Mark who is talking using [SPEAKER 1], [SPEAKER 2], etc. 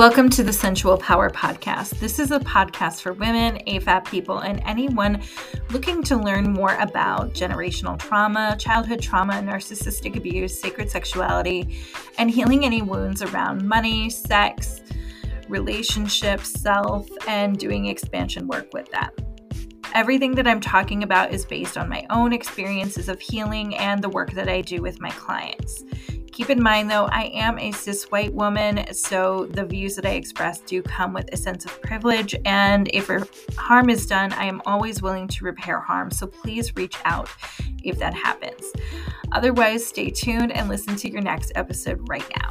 [SPEAKER 1] Welcome to the Sensual Power Podcast. This is a podcast for women, AFAB people, and anyone looking to learn more about generational trauma, childhood trauma, narcissistic abuse, sacred sexuality, and healing any wounds around money, sex, relationships, self, and doing expansion work with that. Everything that I'm talking about is based on my own experiences of healing and the work that I do with my clients. Keep in mind, though, I am a cis white woman, so the views that I express do come with a sense of privilege. And if er, harm is done, I am always willing to repair harm. So please reach out if that happens. Otherwise, stay tuned and listen to your next episode right now.